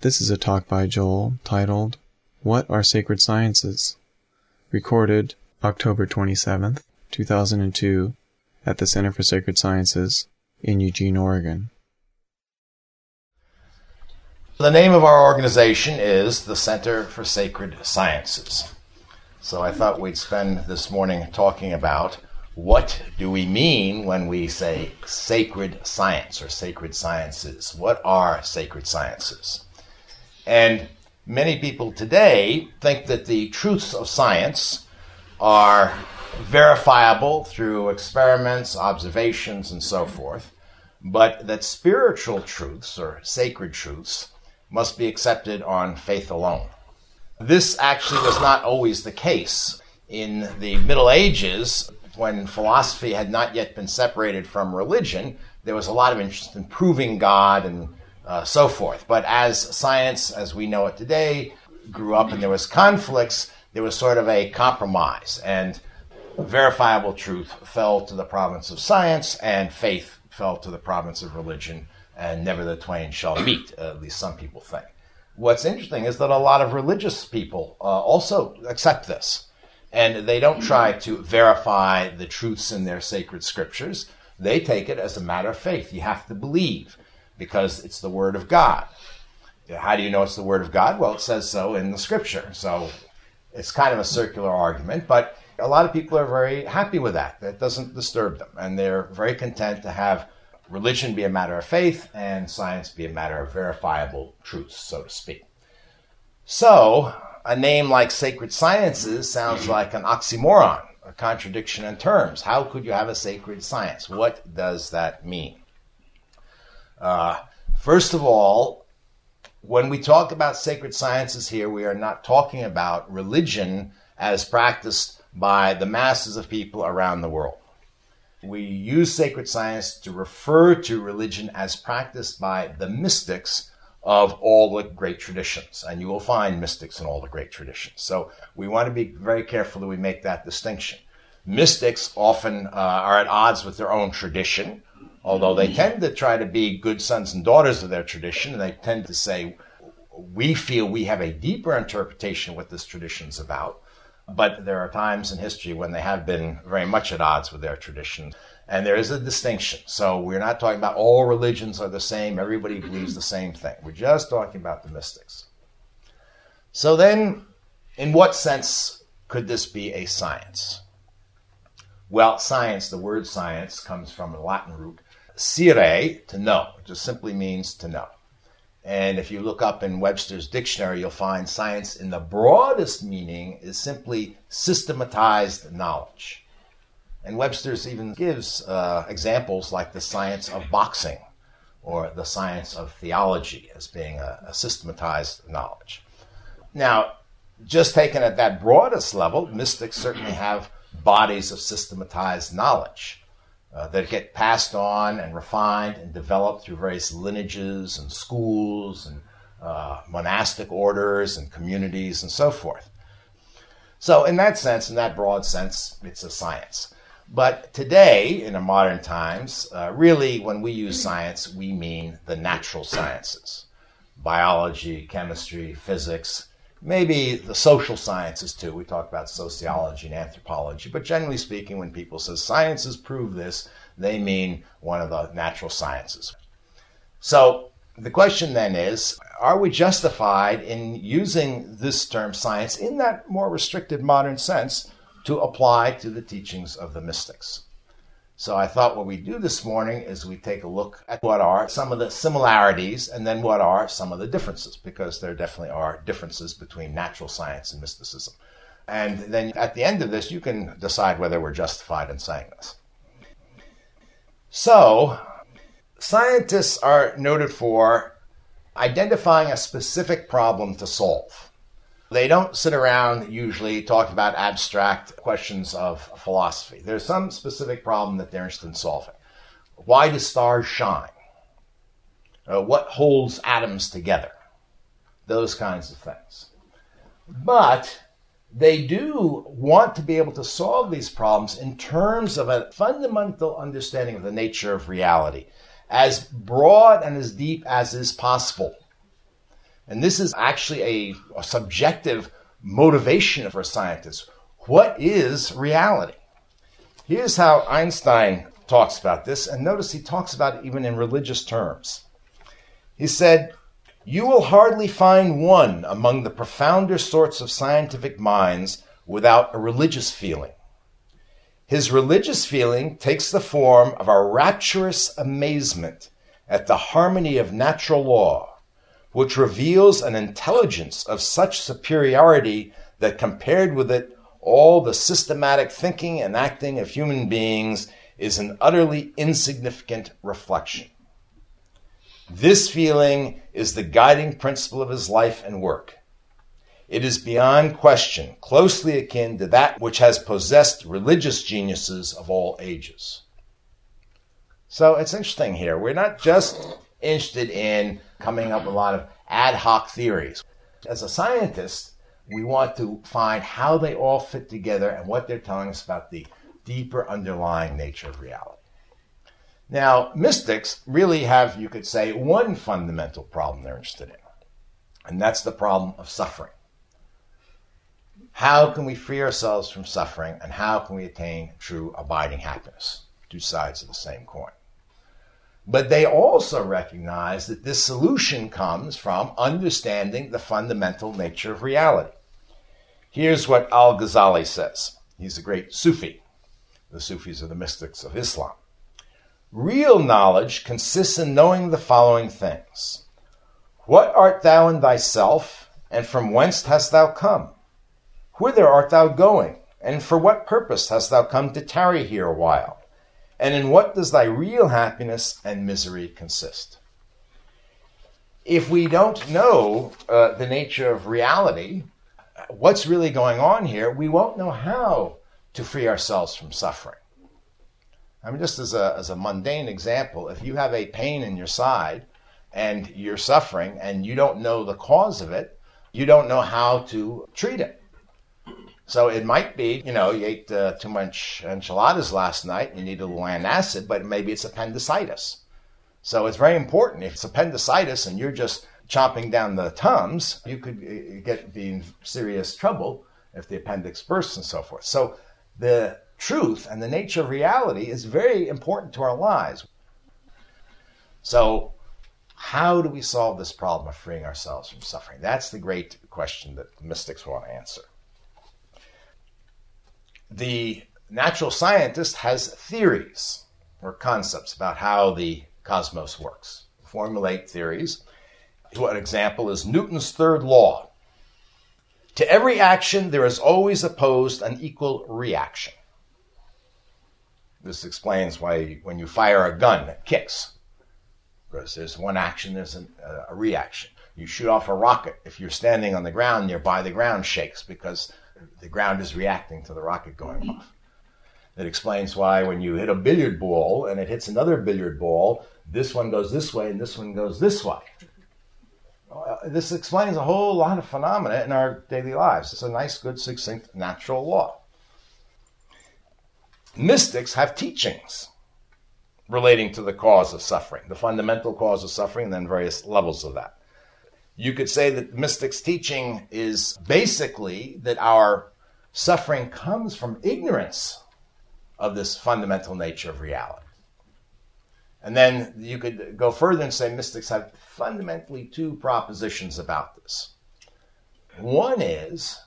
This is a talk by Joel titled, What are Sacred Sciences? Recorded October 27th, 2002, at the Center for Sacred Sciences in Eugene, Oregon. The name of our organization is the Center for Sacred Sciences. So I thought we'd spend this morning talking about what do we mean when we say sacred science or sacred sciences? What are sacred sciences? And many people today think that the truths of science are verifiable through experiments, observations, and so forth, but that spiritual truths or sacred truths must be accepted on faith alone. This actually was not always the case. In the Middle Ages, when philosophy had not yet been separated from religion, there was a lot of interest in proving God and uh, so forth. But as science, as we know it today, grew up and there was conflicts, there was sort of a compromise, and verifiable truth fell to the province of science, and faith fell to the province of religion, and never the twain shall meet. at least some people think. What's interesting is that a lot of religious people uh, also accept this and they don't try to verify the truths in their sacred scriptures. They take it as a matter of faith. You have to believe because it's the Word of God. How do you know it's the Word of God? Well, it says so in the Scripture. So it's kind of a circular argument, but a lot of people are very happy with that. That doesn't disturb them, and they're very content to have religion be a matter of faith and science be a matter of verifiable truths, so to speak. So, a name like Sacred Sciences sounds like an oxymoron, a contradiction in terms. How could you have a sacred science? What does that mean? Uh, first of all, when we talk about sacred sciences here, we are not talking about religion as practiced by the masses of people around the world. We use sacred science to refer to religion as practiced by the mystics of all the great traditions. And you will find mystics in all the great traditions. So we want to be very careful that we make that distinction. Mystics often uh, are at odds with their own tradition, although they tend to try to be good sons and daughters of their tradition. And they tend to say, we feel we have a deeper interpretation of what this tradition is about. But there are times in history when they have been very much at odds with their tradition. And there is a distinction. So we're not talking about all religions are the same, everybody believes the same thing. We're just talking about the mystics. So then, in what sense could this be a science? Well, science, the word science, comes from a Latin root, scire, to know. Just simply means to know. And if you look up in Webster's dictionary, you'll find science in the broadest meaning is simply systematized knowledge. And Webster's even gives uh, examples like the science of boxing or the science of theology as being a, a systematized knowledge. Now, just taken at that broadest level, mystics certainly have bodies of systematized knowledge uh, that get passed on and refined and developed through various lineages and schools and uh, monastic orders and communities and so forth. So, in that sense, in that broad sense, it's a science. But today, in our modern times, uh, really, when we use science, we mean the natural sciences biology, chemistry, physics, maybe the social sciences too. We talk about sociology and anthropology, but generally speaking, when people say sciences prove this, they mean one of the natural sciences. So the question then is are we justified in using this term science in that more restricted modern sense to apply to the teachings of the mystics? So I thought what we do this morning is we take a look at what are some of the similarities and then what are some of the differences, because there definitely are differences between natural science and mysticism. And then at the end of this, you can decide whether we're justified in saying this. So, scientists are noted for identifying a specific problem to solve. They don't sit around usually talking about abstract questions of philosophy. There's some specific problem that they're interested in solving. Why do stars shine? Uh, what holds atoms together? Those kinds of things. But they do want to be able to solve these problems in terms of a fundamental understanding of the nature of reality, as broad and as deep as is possible. And this is actually a, a subjective motivation for scientists. What is reality? Here's how Einstein talks about this, and notice he talks about it even in religious terms. He said, You will hardly find one among the profounder sorts of scientific minds without a religious feeling. His religious feeling takes the form of a rapturous amazement at the harmony of natural law, which reveals an intelligence of such superiority that compared with it, all the systematic thinking and acting of human beings is an utterly insignificant reflection. This feeling is the guiding principle of his life and work. It is beyond question closely akin to that which has possessed religious geniuses of all ages. So it's interesting here. We're not just interested in coming up with a lot of ad hoc theories. As a scientist, we want to find how they all fit together and what they're telling us about the deeper underlying nature of reality. Now, mystics really have, you could say, one fundamental problem they're interested in, and that's the problem of suffering. How can we free ourselves from suffering, and how can we attain true abiding happiness? Two sides of the same coin. But they also recognize that this solution comes from understanding the fundamental nature of reality. Here's what Al Ghazali says. He's a great Sufi. The Sufis are the mystics of Islam. Real knowledge consists in knowing the following things What art thou in thyself, and from whence hast thou come? Whither art thou going, and for what purpose hast thou come to tarry here a while? And in what does thy real happiness and misery consist? If we don't know uh, the nature of reality, what's really going on here, we won't know how to free ourselves from suffering. I mean, just as a, as a mundane example, if you have a pain in your side and you're suffering and you don't know the cause of it, you don't know how to treat it. So it might be, you know, you ate uh, too much enchiladas last night and you need a little antacid, but maybe it's appendicitis. So it's very important. If it's appendicitis and you're just chomping down the tums, you could uh, get be in serious trouble if the appendix bursts and so forth. So the truth and the nature of reality is very important to our lives. So, how do we solve this problem of freeing ourselves from suffering? That's the great question that mystics want to answer. The natural scientist has theories or concepts about how the cosmos works, formulate theories. An example is Newton's third law. To every action, there is always opposed an equal reaction. This explains why when you fire a gun, it kicks. Because there's one action, there's a, uh, a reaction. You shoot off a rocket. If you're standing on the ground nearby, the ground shakes because the ground is reacting to the rocket going off. It explains why when you hit a billiard ball and it hits another billiard ball, this one goes this way and this one goes this way. Uh, this explains a whole lot of phenomena in our daily lives. It's a nice, good, succinct, natural law mystics have teachings relating to the cause of suffering, the fundamental cause of suffering, and then various levels of that. You could say that mystics' teaching is basically that our suffering comes from ignorance of this fundamental nature of reality. And then you could go further and say mystics have fundamentally two propositions about this. One is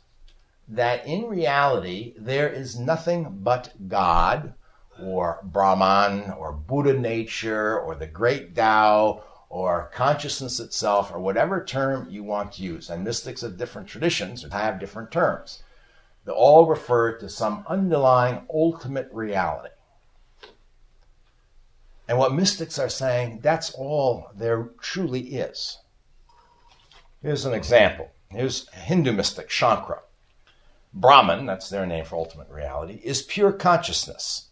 that in reality there is nothing but God or Brahman or Buddha nature or the great Tao or consciousness itself or whatever term you want to use. And mystics of different traditions have different terms. They all refer to some underlying ultimate reality. And what mystics are saying, that's all there truly is. Here's an example. Here's Hindu mystic Shankara. Brahman, that's their name for ultimate reality, is pure consciousness.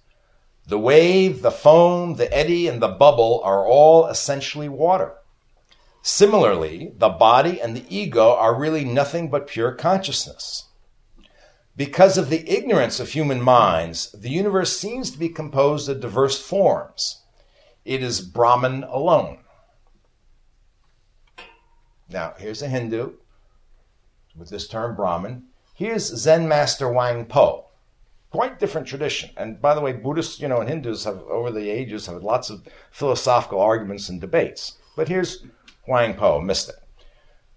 The wave, the foam, the eddy, and the bubble are all essentially water. Similarly, the body and the ego are really nothing but pure consciousness. Because of the ignorance of human minds, the universe seems to be composed of diverse forms. It is Brahman alone. Now, here's a Hindu with this term Brahman. Here's Zen master Huang Po. Quite different tradition. And by the way, Buddhists, you know, and Hindus have, over the ages, have lots of philosophical arguments and debates. But here's Huang Po, mystic.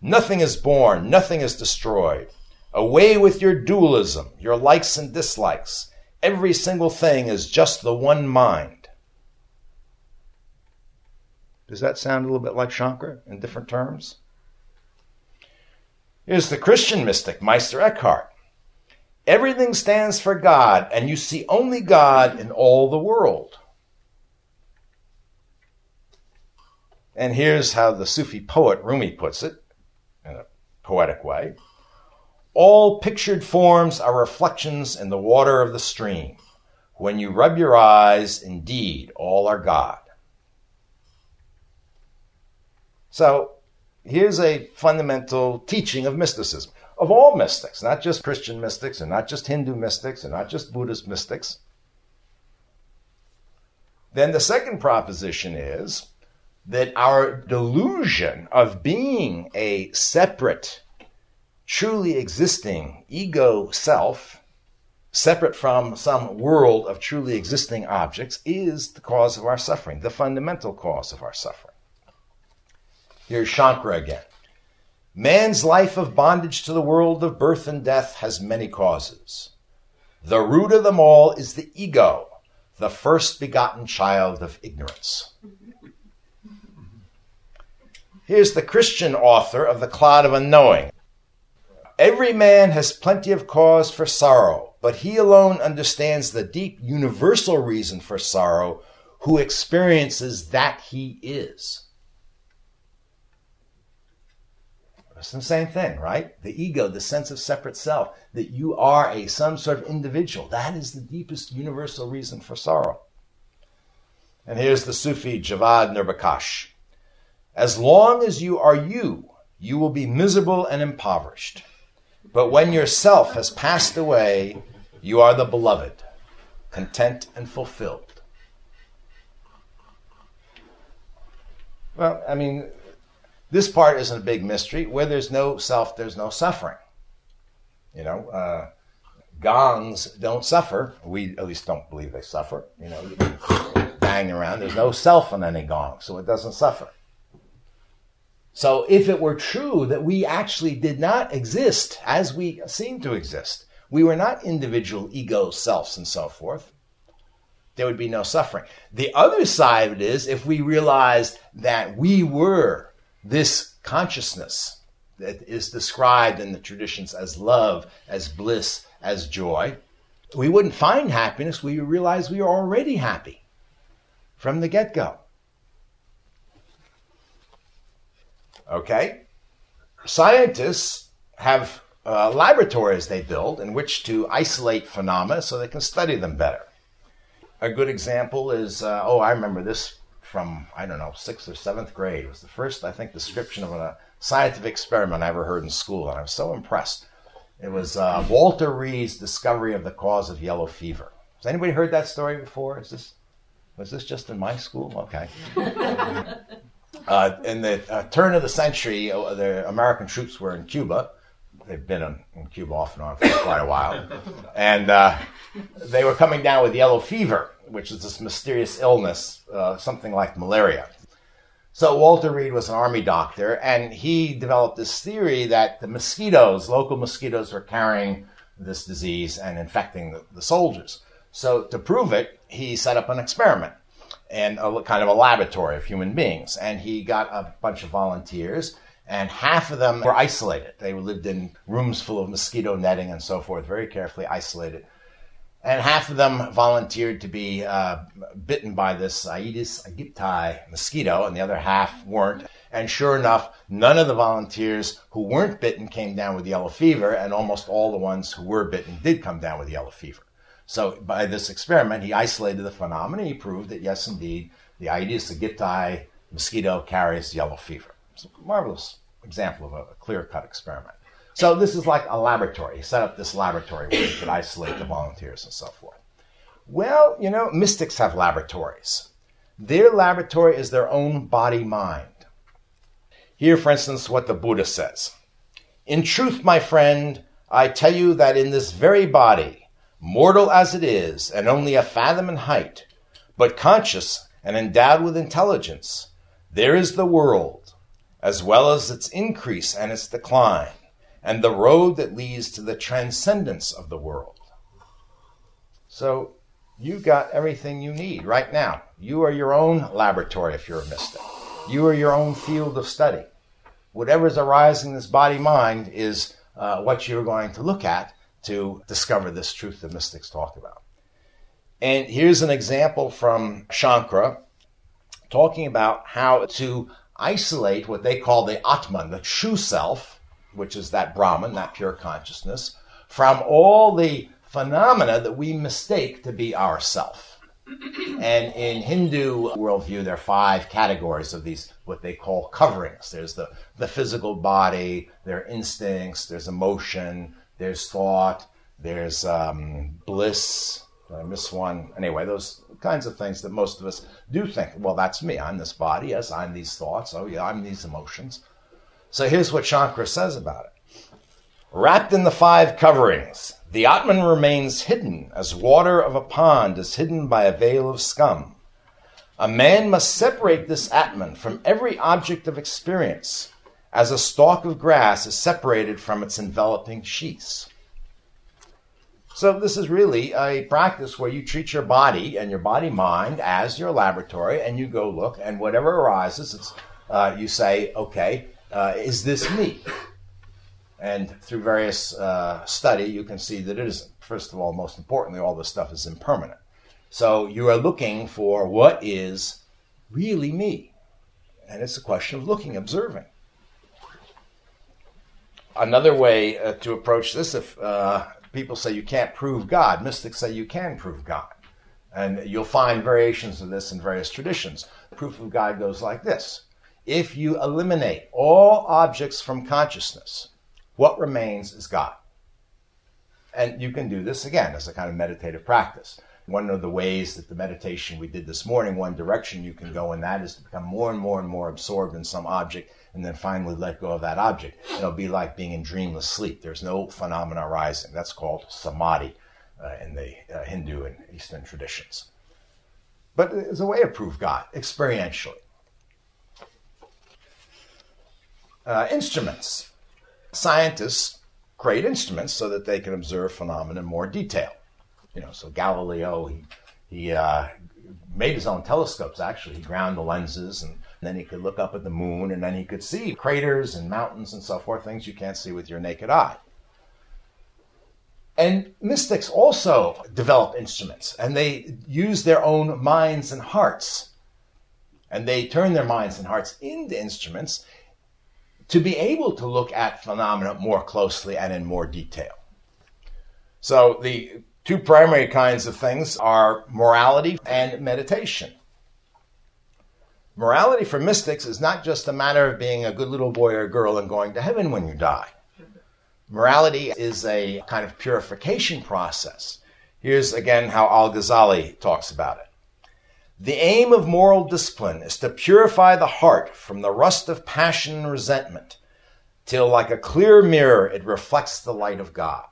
Nothing is born, nothing is destroyed. Away with your dualism, your likes and dislikes. Every single thing is just the one mind. Does that sound a little bit like Shankara in different terms? Here's the Christian mystic, Meister Eckhart. Everything stands for God, and you see only God in all the world. And here's how the Sufi poet Rumi puts it in a poetic way All pictured forms are reflections in the water of the stream. When you rub your eyes, indeed, all are God. So, here's a fundamental teaching of mysticism, of all mystics, not just Christian mystics, and not just Hindu mystics, and not just Buddhist mystics. Then the second proposition is that our delusion of being a separate, truly existing ego self, separate from some world of truly existing objects, is the cause of our suffering, the fundamental cause of our suffering. Here's Shankara again. Man's life of bondage to the world of birth and death has many causes. The root of them all is the ego, the first begotten child of ignorance. Here's the Christian author of The Cloud of Unknowing. Every man has plenty of cause for sorrow, but he alone understands the deep universal reason for sorrow who experiences that he is. It's the same thing, right? The ego, the sense of separate self, that you are a some sort of individual. That is the deepest universal reason for sorrow. And here's the Sufi Javad Nurbakhsh. As long as you are you, you will be miserable and impoverished. But when your self has passed away, you are the beloved, content and fulfilled. Well, I mean, this part isn't a big mystery. Where there's no self, there's no suffering. You know, uh, gongs don't suffer. We at least don't believe they suffer. You know, bang around. There's no self in any gong, so it doesn't suffer. So if it were true that we actually did not exist as we seem to exist, we were not individual ego selves and so forth, there would be no suffering. The other side of it is if we realized that we were this consciousness that is described in the traditions as love, as bliss, as joy, we wouldn't find happiness. We realize we are already happy from the get go. Okay? Scientists have uh, laboratories they build in which to isolate phenomena so they can study them better. A good example is uh, oh, I remember this from, I don't know, sixth or seventh grade. It was the first, I think, description of a scientific experiment I ever heard in school, and I was so impressed. It was uh, Walter Reed's discovery of the cause of yellow fever. Has anybody heard that story before? Is this was this just in my school? Okay. uh, in the uh, turn of the century, uh, the American troops were in Cuba. They've been in, in Cuba off and on for quite a while, and uh, they were coming down with yellow fever which is this mysterious illness, uh, something like malaria. So Walter Reed was an army doctor, and he developed this theory that the mosquitoes, local mosquitoes, were carrying this disease and infecting the, the soldiers. So to prove it, he set up an experiment and a kind of a laboratory of human beings, and he got a bunch of volunteers. And half of them were isolated. They lived in rooms full of mosquito netting and so forth, very carefully isolated and half of them volunteered to be uh, bitten by this Aedes aegypti mosquito, and the other half weren't. And sure enough, none of the volunteers who weren't bitten came down with yellow fever, and almost all the ones who were bitten did come down with yellow fever. So by this experiment, he isolated the phenomenon. He proved that yes, indeed, the Aedes aegypti mosquito carries yellow fever. It's a marvelous example of a clear-cut experiment. So this is like a laboratory. He set up this laboratory where he could isolate the volunteers and so forth. Well, you know, mystics have laboratories. Their laboratory is their own body mind. Here, for instance, what the Buddha says In truth, my friend, I tell you that in this very body, mortal as it is, and only a fathom in height, but conscious and endowed with intelligence, there is the world, as well as its increase and its decline, and the road that leads to the transcendence of the world. So you got everything you need right now. You are your own laboratory if you're a mystic. You are your own field of study. Whatever's arising in this body mind is uh, what you're going to look at to discover this truth that mystics talk about. And here's an example from Shankara talking about how to isolate what they call the Atman, the true self, which is that Brahman, that pure consciousness, from all the phenomena that we mistake to be ourself. And in Hindu worldview, there are five categories of these, what they call coverings. There's the, the physical body, there are instincts, there's emotion, there's thought, there's um, bliss. Did I miss one? Anyway, those kinds of things that most of us do think, well, that's me. I'm this body. Yes, I'm these thoughts. Oh, yeah, I'm these emotions. So here's what Shankara says about it. Wrapped in the five coverings, the Atman remains hidden as water of a pond is hidden by a veil of scum. A man must separate this Atman from every object of experience, as a stalk of grass is separated from its enveloping sheaths. So, this is really a practice where you treat your body and your body mind as your laboratory, and you go look, and whatever arises, uh, you say, okay, uh, is this me? And through various uh, study, you can see that it isn't. First of all, most importantly, all this stuff is impermanent. So you are looking for what is really me. And it's a question of looking, observing. Another way uh, to approach this, if uh, people say you can't prove God, mystics say you can prove God. And you'll find variations of this in various traditions. Proof of God goes like this If you eliminate all objects from consciousness, what remains is God. And you can do this again as a kind of meditative practice. One of the ways that the meditation we did this morning, one direction you can go in that is to become more and more and more absorbed in some object and then finally let go of that object. It'll be like being in dreamless sleep. There's no phenomena arising. That's called samadhi uh, in the uh, Hindu and Eastern traditions. But it's a way to prove God experientially. Uh, instruments scientists create instruments so that they can observe phenomena in more detail. You know, so Galileo, he, he uh, made his own telescopes, actually. He ground the lenses, and then he could look up at the moon, and then he could see craters and mountains and so forth, things you can't see with your naked eye. And mystics also develop instruments, and they use their own minds and hearts. And they turn their minds and hearts into instruments to be able to look at phenomena more closely and in more detail. So the two primary kinds of things are morality and meditation. Morality for mystics is not just a matter of being a good little boy or girl and going to heaven when you die. Morality is a kind of purification process. Here's again how Al Ghazali talks about it. The aim of moral discipline is to purify the heart from the rust of passion and resentment, till like a clear mirror it reflects the light of God.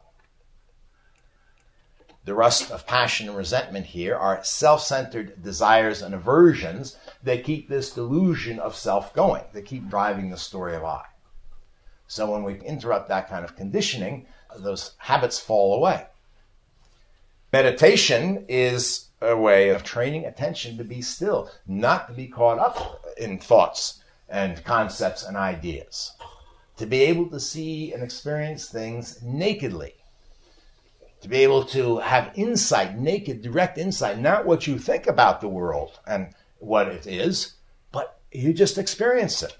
The rust of passion and resentment here are self centered desires and aversions that keep this delusion of self going, that keep driving the story of I. So when we interrupt that kind of conditioning, those habits fall away. Meditation is a way of training attention to be still, not to be caught up in thoughts and concepts and ideas. To be able to see and experience things nakedly. To be able to have insight, naked, direct insight, not what you think about the world and what it is, but you just experience it.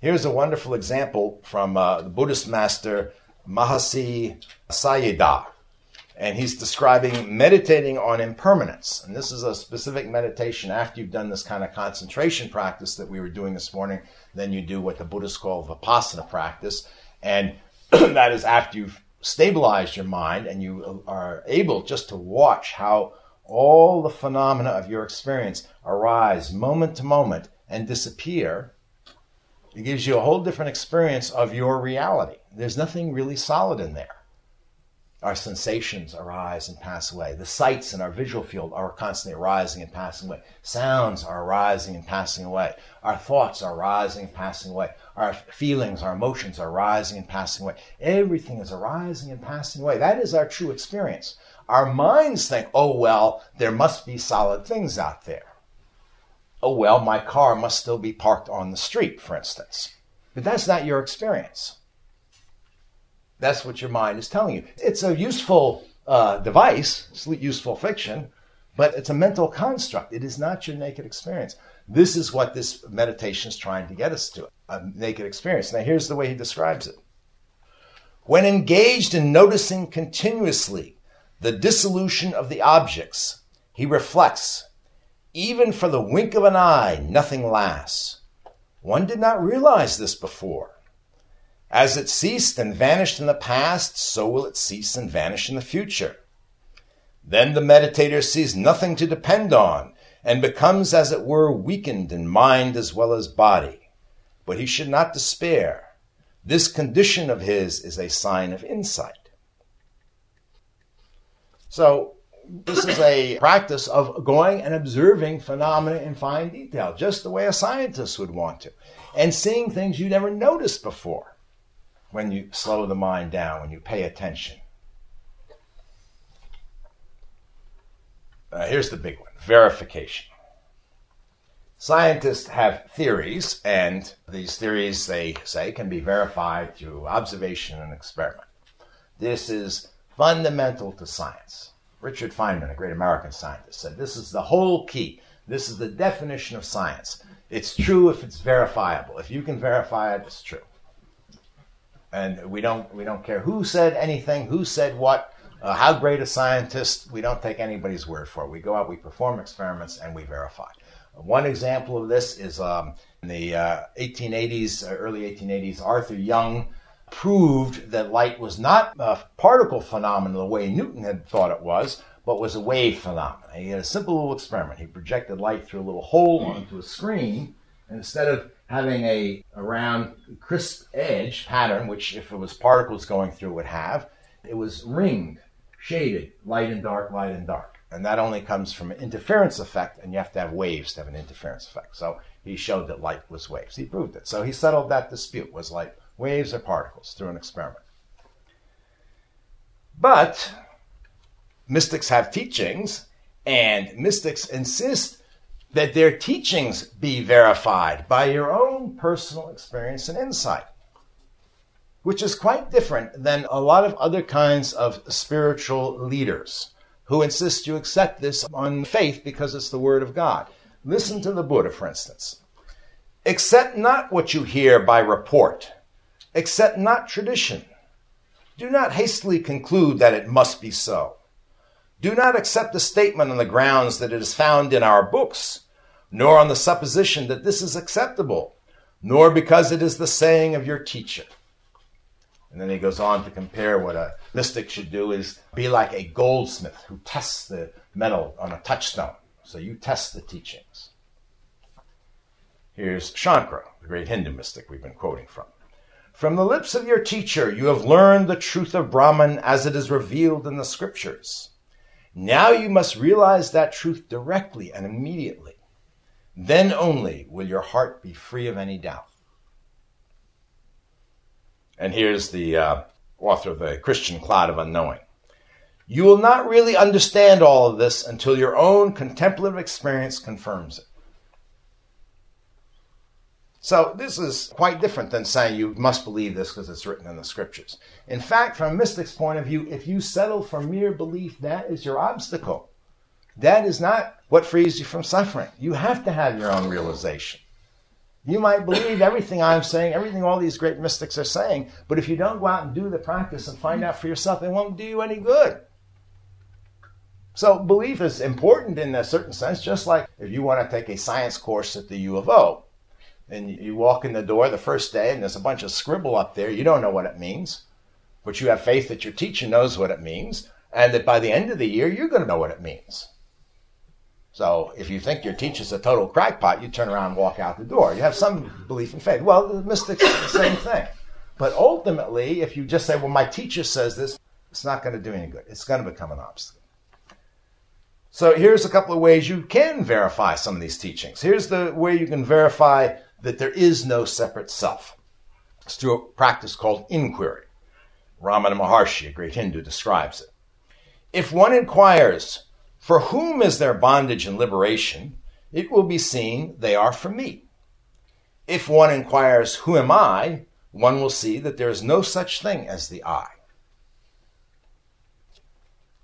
Here's a wonderful example from uh, the Buddhist master Mahasi Sayadaw and he's describing meditating on impermanence. And this is a specific meditation after you've done this kind of concentration practice that we were doing this morning. Then you do what the Buddhists call vipassana practice. And that is after you've stabilized your mind and you are able just to watch how all the phenomena of your experience arise moment to moment and disappear. It gives you a whole different experience of your reality. There's nothing really solid in there. Our sensations arise and pass away. The sights in our visual field are constantly arising and passing away. Sounds are arising and passing away. Our thoughts are arising and passing away. Our feelings, our emotions are arising and passing away. Everything is arising and passing away. That is our true experience. Our minds think, oh, well, there must be solid things out there oh, well, my car must still be parked on the street, for instance. But that's not your experience. That's what your mind is telling you. It's a useful uh, device, it's useful fiction, but it's a mental construct. It is not your naked experience. This is what this meditation is trying to get us to a naked experience. Now, here's the way he describes it. When engaged in noticing continuously the dissolution of the objects, he reflects even for the wink of an eye, nothing lasts. One did not realize this before. As it ceased and vanished in the past, so will it cease and vanish in the future. Then the meditator sees nothing to depend on and becomes, as it were, weakened in mind as well as body. But he should not despair. This condition of his is a sign of insight. So, this is a practice of going and observing phenomena in fine detail, just the way a scientist would want to, and seeing things you never noticed before when you slow the mind down, when you pay attention. Uh, here's the big one verification. Scientists have theories, and these theories, they say, can be verified through observation and experiment. This is fundamental to science. Richard Feynman, a great American scientist, said this is the whole key. This is the definition of science. It's true if it's verifiable. If you can verify it, it's true. And we don't we don't care who said anything, who said what, uh, how great a scientist. We don't take anybody's word for it. We go out, we perform experiments, and we verify. One example of this is um, in the uh, 1880s, uh, early 1880s, Arthur Young proved that light was not a particle phenomenon the way Newton had thought it was, but was a wave phenomenon. He had a simple little experiment. He projected light through a little hole onto a screen, and instead of having a, a round, crisp edge pattern, which if it was particles going through would have, it was ringed, shaded, light and dark, light and dark. And that only comes from an interference effect, and you have to have waves to have an interference effect. So he showed that light was waves. He proved it. So he settled that dispute. Was light waves or particles through an experiment. But mystics have teachings, and mystics insist that their teachings be verified by your own personal experience and insight, which is quite different than a lot of other kinds of spiritual leaders who insist you accept this on faith because it's the Word of God. Listen to the Buddha, for instance. Accept not what you hear by report Accept not tradition. Do not hastily conclude that it must be so. Do not accept a statement on the grounds that it is found in our books, nor on the supposition that this is acceptable, nor because it is the saying of your teacher. And then he goes on to compare what a mystic should do is be like a goldsmith who tests the metal on a touchstone. So you test the teachings. Here's Shankara, the great Hindu mystic we've been quoting from. From the lips of your teacher, you have learned the truth of Brahman as it is revealed in the scriptures. Now you must realize that truth directly and immediately. Then only will your heart be free of any doubt. And here's the uh, author of the Christian Cloud of Unknowing. You will not really understand all of this until your own contemplative experience confirms it. So this is quite different than saying you must believe this because it's written in the scriptures. In fact, from a mystic's point of view, if you settle for mere belief, that is your obstacle. That is not what frees you from suffering. You have to have your own realization. You might believe everything I'm saying, everything all these great mystics are saying, but if you don't go out and do the practice and find out for yourself, it won't do you any good. So belief is important in a certain sense, just like if you want to take a science course at the U of O and you walk in the door the first day and there's a bunch of scribble up there. You don't know what it means, but you have faith that your teacher knows what it means and that by the end of the year, you're going to know what it means. So if you think your teacher's a total crackpot, you turn around and walk out the door. You have some belief in faith. Well, the mystics say the same thing. But ultimately, if you just say, well, my teacher says this, it's not going to do any good. It's going to become an obstacle. So here's a couple of ways you can verify some of these teachings. Here's the way you can verify that there is no separate self. It's through a practice called inquiry. Ramana Maharshi, a great Hindu, describes it. If one inquires, for whom is their bondage and liberation? It will be seen they are for me. If one inquires, Who am I? one will see that there is no such thing as the I.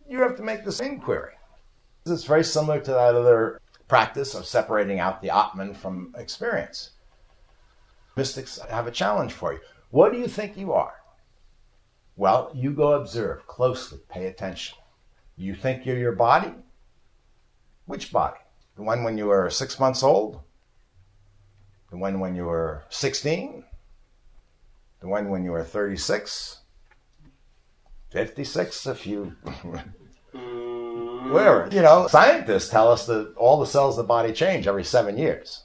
You have to make this inquiry. Is very similar to that other practice of separating out the Atman from experience. Mystics have a challenge for you. What do you think you are? Well, you go observe closely, pay attention. You think you're your body? Which body? The one when you were six months old? The one when you were 16? The one when you were 36? 56 if you. Mm. Whatever. You know, scientists tell us that all the cells of the body change every seven years.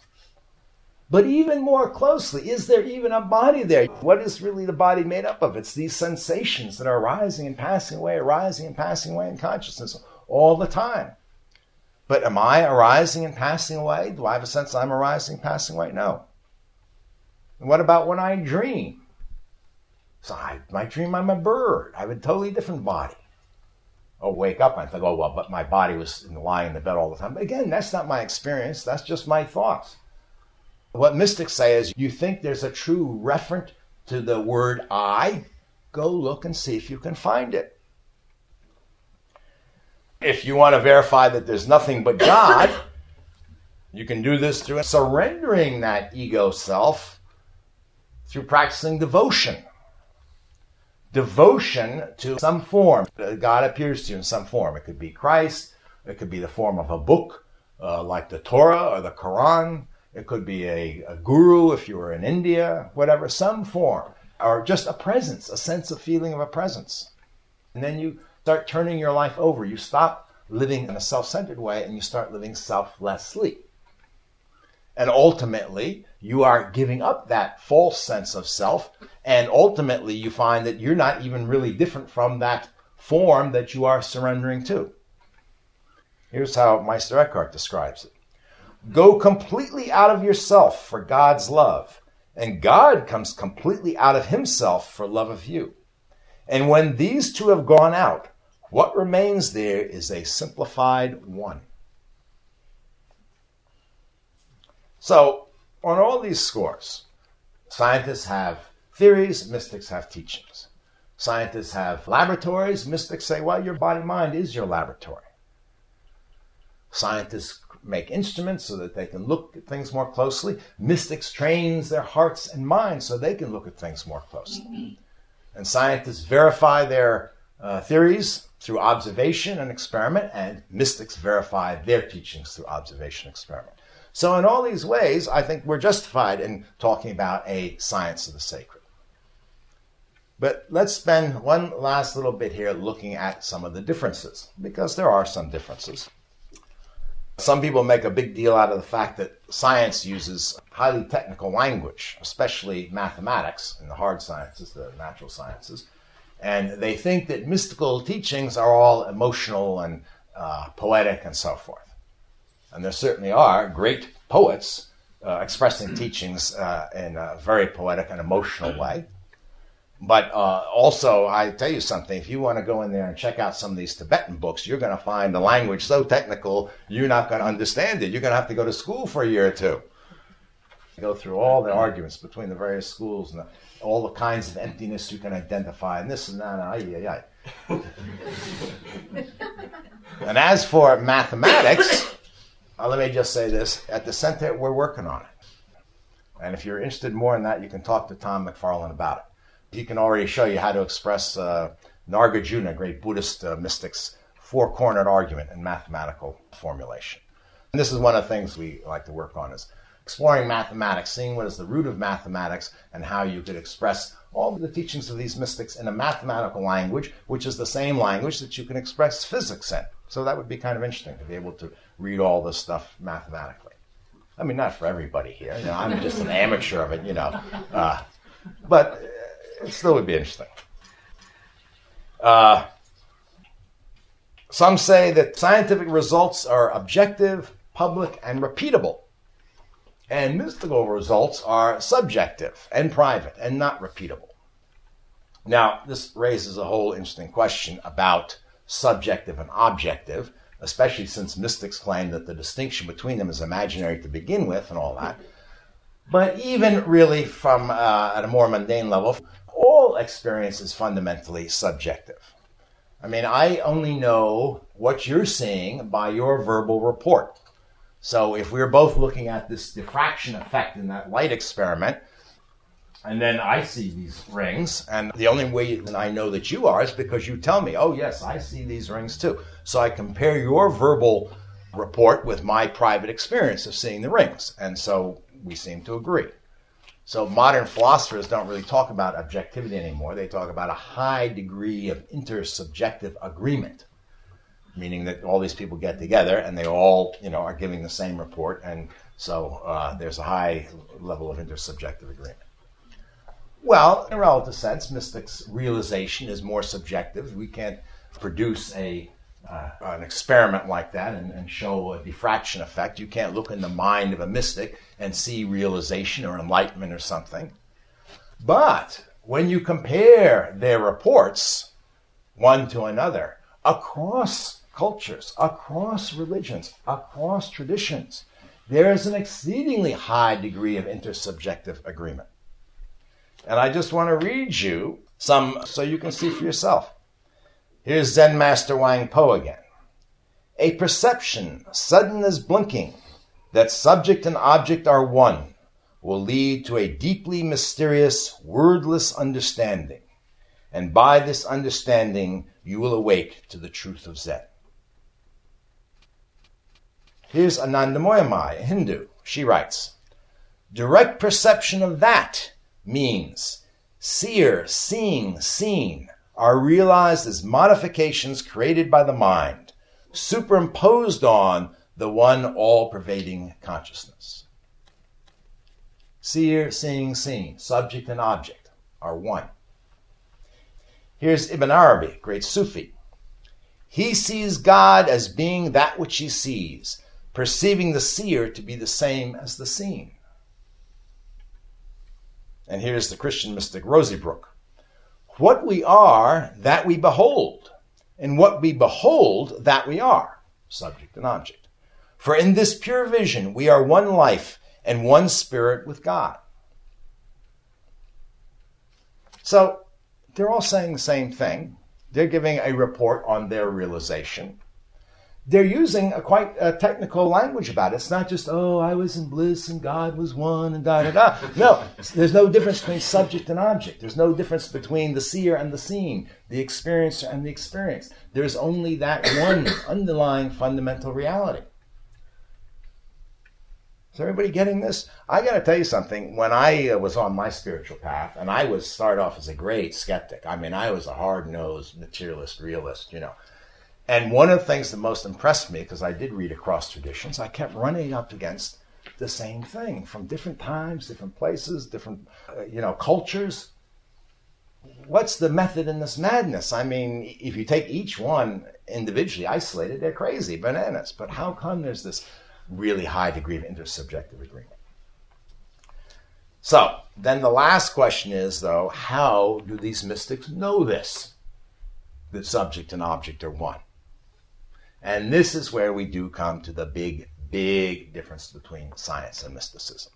But even more closely, is there even a body there? What is really the body made up of? It's these sensations that are arising and passing away, arising and passing away in consciousness all the time. But am I arising and passing away? Do I have a sense I'm arising and passing away? No. And what about when I dream? So I might dream I'm a bird. I have a totally different body. Oh, wake up and think, oh, well, but my body was lying in the bed all the time. But again, that's not my experience. That's just my thoughts. What mystics say is you think there's a true referent to the word I, go look and see if you can find it. If you want to verify that there's nothing but God, you can do this through surrendering that ego self through practicing devotion. Devotion to some form. God appears to you in some form. It could be Christ, it could be the form of a book uh, like the Torah or the Quran, it could be a, a guru if you were in India, whatever, some form, or just a presence, a sense of feeling of a presence. And then you start turning your life over. You stop living in a self centered way and you start living selflessly. And ultimately, you are giving up that false sense of self. And ultimately, you find that you're not even really different from that form that you are surrendering to. Here's how Meister Eckhart describes it Go completely out of yourself for God's love, and God comes completely out of himself for love of you. And when these two have gone out, what remains there is a simplified one. So, on all these scores, scientists have theories, mystics have teachings. Scientists have laboratories, mystics say, well, your body mind is your laboratory. Scientists make instruments so that they can look at things more closely. Mystics trains their hearts and minds so they can look at things more closely. And scientists verify their uh, theories through observation and experiment, and mystics verify their teachings through observation and experiment. So, in all these ways, I think we're justified in talking about a science of the sacred. But let's spend one last little bit here looking at some of the differences, because there are some differences. Some people make a big deal out of the fact that science uses highly technical language, especially mathematics and the hard sciences, the natural sciences. And they think that mystical teachings are all emotional and uh, poetic and so forth. And there certainly are great poets uh, expressing teachings uh, in a very poetic and emotional way. But uh, also, I tell you something, if you want to go in there and check out some of these Tibetan books, you're going to find the language so technical, you're not going to understand it. You're going to have to go to school for a year or two. Go through all the arguments between the various schools and the, all the kinds of emptiness you can identify, and this and that, and ay, ay, ay. and as for mathematics, uh, let me just say this at the center, we're working on it. And if you're interested more in that, you can talk to Tom McFarlane about it. He can already show you how to express uh, Nagarjuna, great Buddhist uh, mystic's four cornered argument in mathematical formulation. And this is one of the things we like to work on is exploring mathematics, seeing what is the root of mathematics and how you could express all the teachings of these mystics in a mathematical language, which is the same language that you can express physics in. So that would be kind of interesting to be able to read all this stuff mathematically. I mean, not for everybody here. You know, I'm just an amateur of it, you know. Uh, but it still would be interesting. Uh, some say that scientific results are objective, public, and repeatable. And mystical results are subjective and private and not repeatable. Now, this raises a whole interesting question about subjective and objective, especially since mystics claim that the distinction between them is imaginary to begin with and all that. But even really from uh, at a more mundane level, all experience is fundamentally subjective. I mean, I only know what you're seeing by your verbal report. So if we're both looking at this diffraction effect in that light experiment, and then I see these rings, and the only way that I know that you are is because you tell me, oh, yes, I see these rings too. So I compare your verbal report with my private experience of seeing the rings. And so we seem to agree. So modern philosophers don't really talk about objectivity anymore. They talk about a high degree of intersubjective agreement, meaning that all these people get together and they all, you know, are giving the same report, and so uh, there's a high level of intersubjective agreement. Well, in a relative sense, mystics' realization is more subjective. We can't produce a uh, an experiment like that and, and, show a diffraction effect. You can't look in the mind of a mystic and see realization or enlightenment or something. But when you compare their reports one to another across cultures, across religions, across traditions, there is an exceedingly high degree of intersubjective agreement. And I just want to read you some so you can see for yourself. Here's Zen Master Huang Po again. A perception, sudden as blinking, that subject and object are one, will lead to a deeply mysterious, wordless understanding. And by this understanding, you will awake to the truth of Zen. Here's Anandamayi Ma, a Hindu. She writes, Direct perception of that means seer, seeing, seen are realized as modifications created by the mind, superimposed on the one all pervading consciousness. Seer, seeing, seen, subject and object are one. Here's Ibn Arabi, great Sufi. He sees God as being that which he sees, perceiving the seer to be the same as the seen. And here's the Christian mystic Ruysbroeck. What we are, that we behold, and what we behold, that we are, subject and object. For in this pure vision, we are one life and one spirit with God. So they're all saying the same thing. They're giving a report on their realization they're using a quite a technical language about it. It's not just, oh, I was in bliss and God was one and da da da. No, there's no difference between subject and object. There's no difference between the seer and the seen, the experiencer and the experience. There's only that one underlying fundamental reality. Is everybody getting this? I got to tell you something. When I uh, was on my spiritual path, and I was started off as a great skeptic. I mean, I was a hard nosed materialist, realist, you know. And one of the things that most impressed me, because I did read across traditions, I kept running up against the same thing from different times, different places, different, uh, you know, cultures. What's the method in this madness? I mean, if you take each one individually isolated, they're crazy, bananas. But how come there's this really high degree of intersubjective agreement? So, then the last question is, though, how do these mystics know this? That subject and object are one. And this is where we do come to the big, big difference between science and mysticism.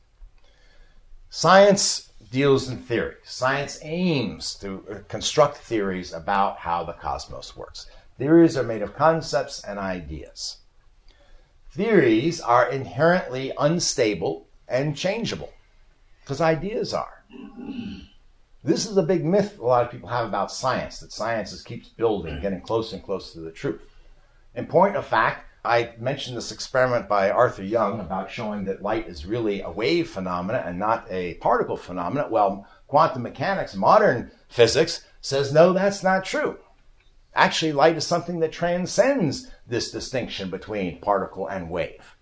Science deals in theory. Science aims to uh, construct theories about how the cosmos works. Theories are made of concepts and ideas. Theories are inherently unstable and changeable because ideas are. This is a big myth a lot of people have about science that science just keeps building, getting closer and closer to the truth. In point of fact, I mentioned this experiment by Arthur Young about showing that light is really a wave phenomena and not a particle phenomena. Well, quantum mechanics, modern physics, says no, that's not true. Actually, light is something that transcends this distinction between particle and wave.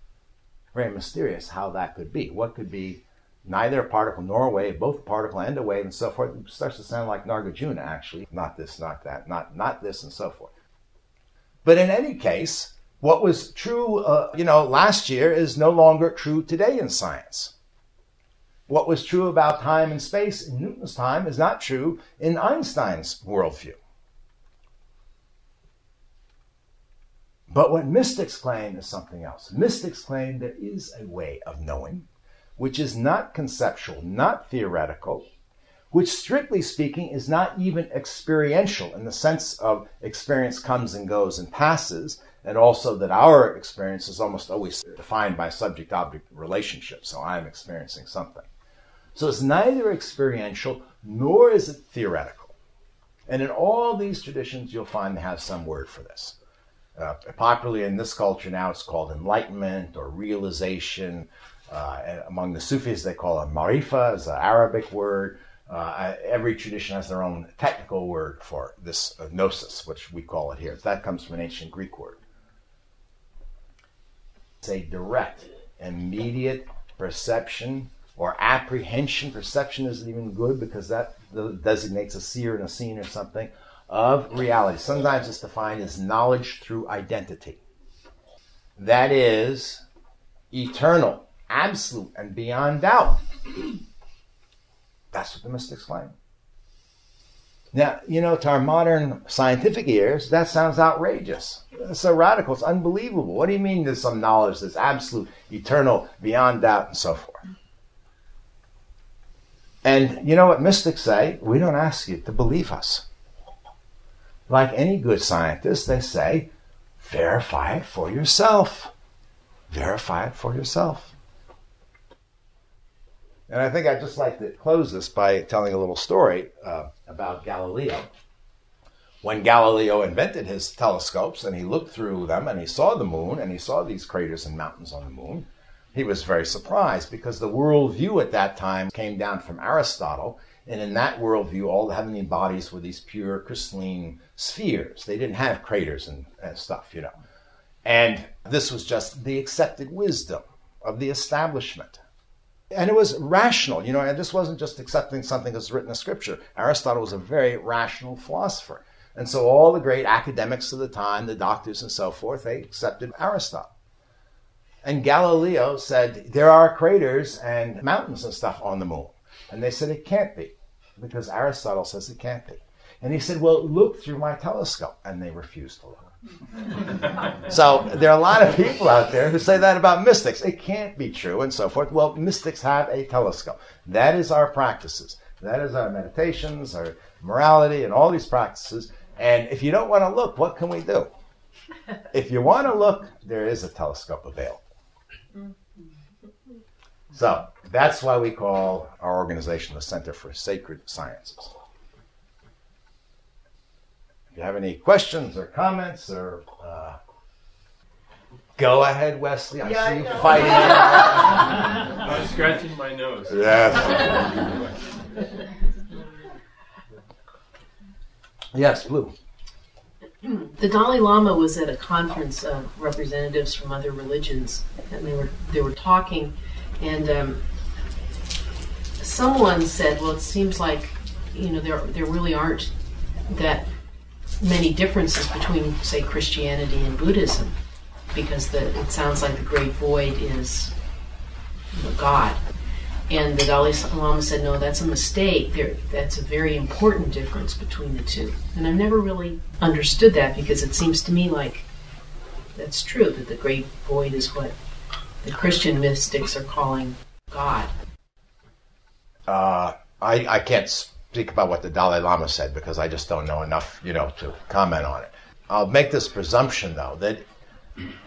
Very mysterious how that could be. What could be neither a particle nor a wave, both a particle and a wave, and so forth? It starts to sound like Nagarjuna, actually. Not this, not that, not, not this, and so forth. But in any case, what was true, uh, you know, last year is no longer true today in science. What was true about time and space in Newton's time is not true in Einstein's worldview. But what mystics claim is something else. Mystics claim there is a way of knowing which is not conceptual, not theoretical, which strictly speaking is not even experiential in the sense of experience comes and goes and passes, and also that our experience is almost always defined by subject object relationship. So I'm experiencing something. So it's neither experiential nor is it theoretical. And in all these traditions, you'll find they have some word for this. Uh, popularly in this culture now, it's called enlightenment or realization. Uh, among the Sufis, they call it marifa, as an Arabic word. Uh, every tradition has their own technical word for this uh, gnosis, which we call it here. That comes from an ancient Greek word. It's a direct, immediate perception or apprehension. Perception isn't even good because that designates a seer and a seen or something of reality. Sometimes it's defined as knowledge through identity. That is eternal, absolute, and beyond doubt. That's what the mystics claim. Now, you know, to our modern scientific ears, that sounds outrageous. It's so radical, it's unbelievable. What do you mean there's some knowledge that's absolute, eternal, beyond doubt, and so forth? And you know what mystics say? We don't ask you to believe us like any good scientist, they say, verify it for yourself. Verify it for yourself. And I think I'd just like to close this by telling a little story uh, about Galileo. When Galileo invented his telescopes and he looked through them and he saw the moon and he saw these craters and mountains on the moon, he was very surprised because the worldview at that time came down from Aristotle and in that worldview, all the heavenly bodies were these pure crystalline spheres. They didn't have craters and, and stuff, you know. And this was just the accepted wisdom of the establishment. And it was rational, you know, and this wasn't just accepting something that's written in scripture. Aristotle was a very rational philosopher. And so all the great academics of the time, the doctors and so forth, they accepted Aristotle. And Galileo said, there are craters and mountains and stuff on the moon. And they said, it can't be because Aristotle says it can't be. And he said, Well, look through my telescope. And they refused to look. so there are a lot of people out there who say that about mystics. It can't be true and so forth. Well, mystics have a telescope. That is our practices. That is our meditations, our morality, and all these practices. And if you don't want to look, what can we do? If you want to look, there is a telescope available. So that's why we call our organization the Center for Sacred Sciences. If you have any questions or comments or uh, go ahead, Wesley. I yeah, see I you fighting. I'm scratching my nose. Yes. yes, Blue. The Dalai Lama was at a conference of representatives from other religions, and they were they were talking and um, someone said, "Well, it seems like you know there there really aren't that many differences between, say, Christianity and Buddhism, because the, it sounds like the great void is God." And the Dalai Lama said, "No, that's a mistake. There, that's a very important difference between the two." And I've never really understood that because it seems to me like that's true that the great void is what the Christian mystics are calling God? Uh, I, I can't speak about what the Dalai Lama said because I just don't know enough, you know, to comment on it. I'll make this presumption, though, that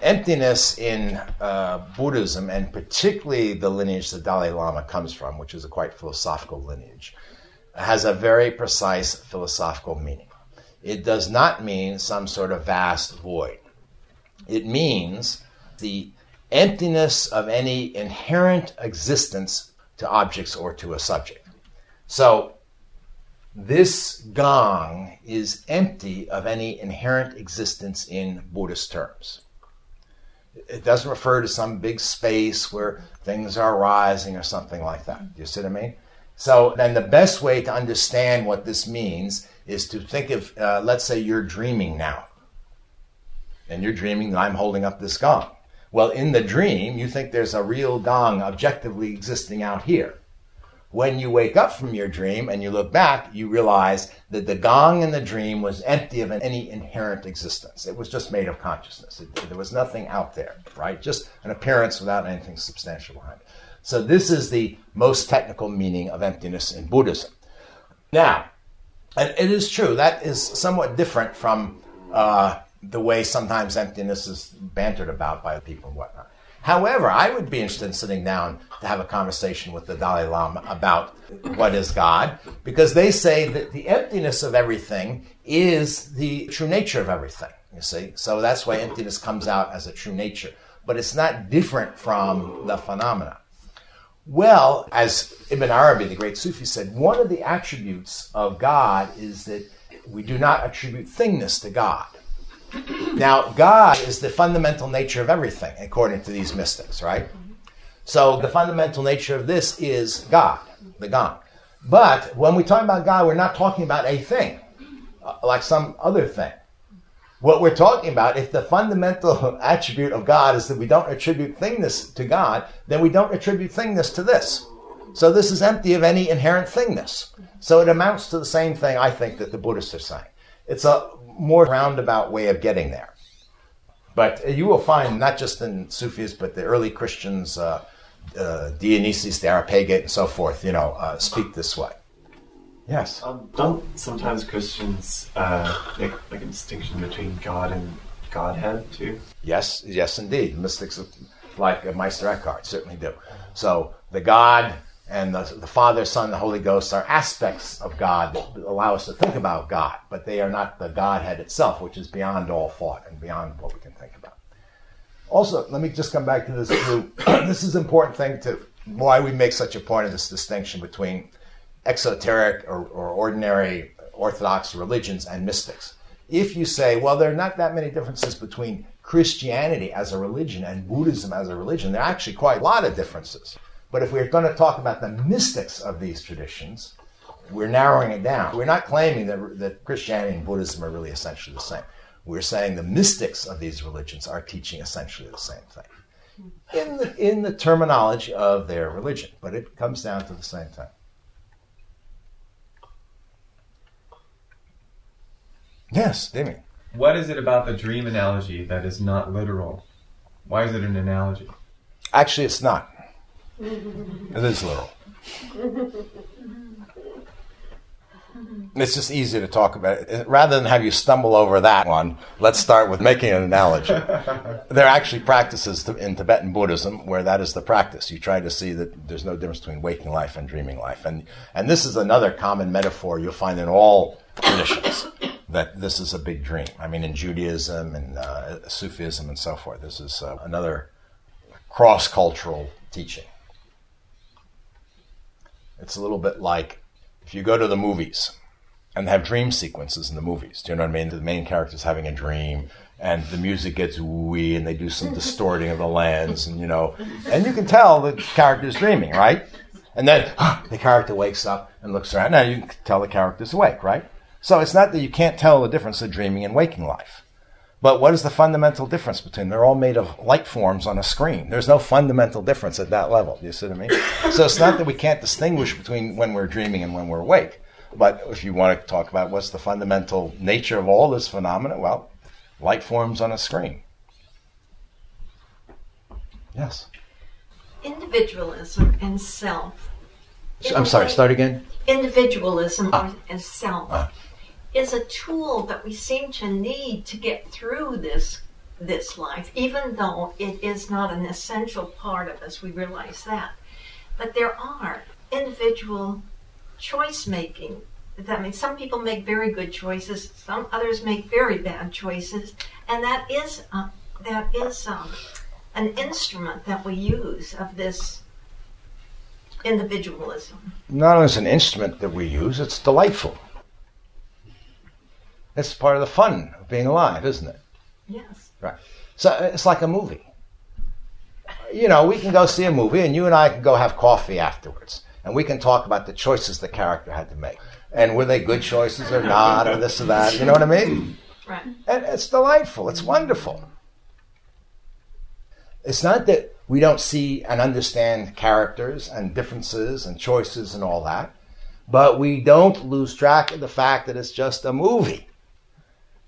emptiness in uh, Buddhism, and particularly the lineage the Dalai Lama comes from, which is a quite philosophical lineage, has a very precise philosophical meaning. It does not mean some sort of vast void. It means the emptiness of any inherent existence to objects or to a subject. So, this gong is empty of any inherent existence in Buddhist terms. It doesn't refer to some big space where things are rising or something like that. You see what I mean? So then the best way to understand what this means is to think of, uh, let's say you're dreaming now. And you're dreaming that I'm holding up this gong. Well, in the dream, you think there's a real gong objectively existing out here. When you wake up from your dream and you look back, you realize that the gong in the dream was empty of any inherent existence. It was just made of consciousness. It, there was nothing out there, right? Just an appearance without anything substantial behind it. So this is the most technical meaning of emptiness in Buddhism. Now, and it is true that is somewhat different from uh, the way sometimes emptiness is bantered about by people and whatnot. However, I would be interested in sitting down to have a conversation with the Dalai Lama about what is God, because they say that the emptiness of everything is the true nature of everything. You see, so that's why emptiness comes out as a true nature, but it's not different from the phenomena. Well, as Ibn Arabi, the great Sufi, said, one of the attributes of God is that we do not attribute thingness to God. Now, God is the fundamental nature of everything, according to these mystics, right? So the fundamental nature of this is God, the God. But when we talk about God, we're not talking about a thing, uh, like some other thing. What we're talking about, if the fundamental attribute of God is that we don't attribute thingness to God, then we don't attribute thingness to this. So this is empty of any inherent thingness. So it amounts to the same thing, I think, that the Buddhists are saying. It's a more roundabout way of getting there. But you will find, not just in Sufis, but the early Christians, uh, uh, Dionysius the Areopagite, and so forth, you know, uh, speak this way. Yes. Um, don't sometimes Christians uh, make like a distinction between God and Godhead too? Yes, yes, indeed. Mystics like Meister Eckhart certainly do. So the God and the, the Father, Son, the Holy Ghost are aspects of God that allow us to think about God, but they are not the Godhead itself, which is beyond all thought and beyond what we can think about. Also, let me just come back to this this is an important thing to why we make such a point of this distinction between exoteric or, or ordinary Orthodox religions and mystics. If you say, well, there are not that many differences between Christianity as a religion and Buddhism as a religion, there are actually quite a lot of differences. But if we're going to talk about the mystics of these traditions, we're narrowing it down. We're not claiming that, that Christianity and Buddhism are really essentially the same. We're saying the mystics of these religions are teaching essentially the same thing in the, in the terminology of their religion, but it comes down to the same thing. Yes, Demi. What is it about the dream analogy that is not literal? Why is it an analogy? Actually, it's not. It is literal. It's just easier to talk about it. Rather than have you stumble over that one, let's start with making an analogy. there are actually practices in Tibetan Buddhism where that is the practice. You try to see that there's no difference between waking life and dreaming life. And, and this is another common metaphor you'll find in all traditions that this is a big dream. I mean, in Judaism and uh, Sufism and so forth, this is uh, another cross cultural teaching. It's a little bit like if you go to the movies and have dream sequences in the movies. Do you know what I mean? The main character's having a dream and the music gets wee and they do some distorting of the lens and you know and you can tell the character's dreaming, right? And then the character wakes up and looks around. Now you can tell the character's awake, right? So it's not that you can't tell the difference of dreaming and waking life. But what is the fundamental difference between? They're all made of light forms on a screen. There's no fundamental difference at that level. Do you see what I mean? So it's not that we can't distinguish between when we're dreaming and when we're awake. But if you want to talk about what's the fundamental nature of all this phenomena, well, light forms on a screen. Yes. Individualism and self. I'm sorry. Start again. Individualism ah. and self. Ah is a tool that we seem to need to get through this this life, even though it is not an essential part of us. We realize that. But there are individual choice making. That means some people make very good choices, some others make very bad choices, and that is uh, that is um, an instrument that we use of this individualism. Not as an instrument that we use, it's delightful. It's part of the fun of being alive, isn't it? Yes. Right. So uh, it's like a movie. You know, we can go see a movie and you and I can go have coffee afterwards. And we can talk about the choices the character had to make. And were they good choices or not, or this or that. You know what I mean? Right. And it's delightful. It's wonderful. It's not that we don't see and understand characters and differences and choices and all that, but we don't lose track of the fact that it's just a movie.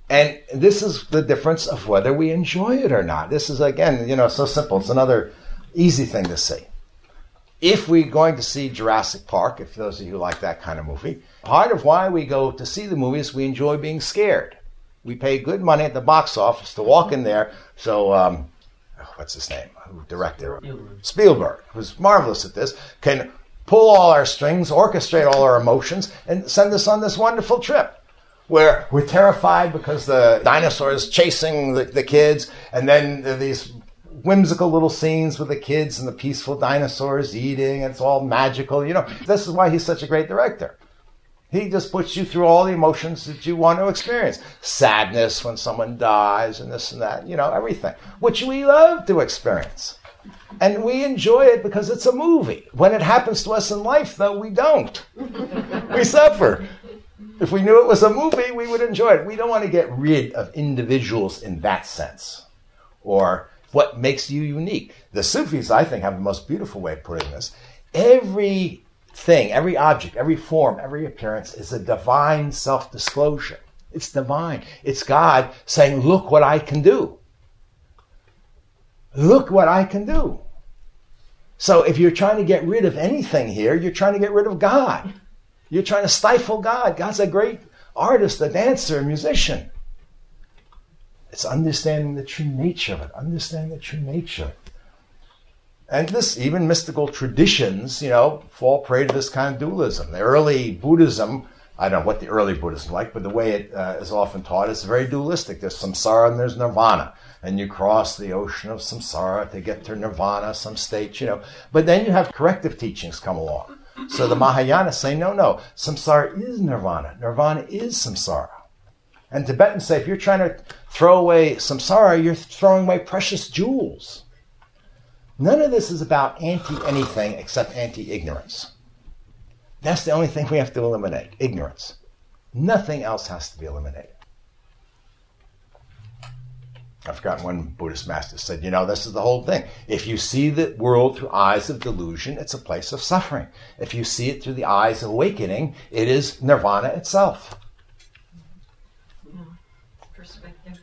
And this is the difference of whether we enjoy it or not. This is, again, you know, so simple. It's another easy thing to see. If we're going to see Jurassic Park, if those of you like that kind of movie, part of why we go to see the movie is we enjoy being scared. We pay good money at the box office to walk in there. So, um, what's his name? Who directed? Spielberg. Spielberg, who's marvelous at this, can pull all our strings, orchestrate all our emotions, and send us on this wonderful trip where we're terrified because the dinosaur is chasing the, the kids, and then these whimsical little scenes with the kids and the peaceful dinosaurs eating. It's all magical. You know, this is why he's such a great director. He just puts you through all the emotions that you want to experience. Sadness when someone dies and this and that, you know, everything, which we love to experience. And we enjoy it because it's a movie. When it happens to us in life, though, we don't. we suffer. If we knew it was a movie, we would enjoy it. We don't want to get rid of individuals in that sense or what makes you unique. The Sufis, I think, have the most beautiful way of putting this. Every thing, every object, every form, every appearance is a divine self disclosure. It's divine. It's God saying, Look what I can do. Look what I can do. So if you're trying to get rid of anything here, you're trying to get rid of God. You're trying to stifle God. God's a great artist, a dancer, a musician. It's understanding the true nature of it, understanding the true nature. And this, even mystical traditions, you know, fall prey to this kind of dualism. The early Buddhism, I don't know what the early Buddhism like, but the way it uh, is often taught is very dualistic. There's samsara and there's nirvana. And you cross the ocean of samsara to get to nirvana, some state, you know. But then you have corrective teachings come along. So the Mahayana say, no, no, samsara is nirvana. Nirvana is samsara. And Tibetans say, if you're trying to throw away samsara, you're throwing away precious jewels. None of this is about anti anything except anti ignorance. That's the only thing we have to eliminate ignorance. Nothing else has to be eliminated. I forgot one Buddhist master said, you know, this is the whole thing. If you see the world through eyes of delusion, it's a place of suffering. If you see it through the eyes of awakening, it is nirvana itself. Perspective.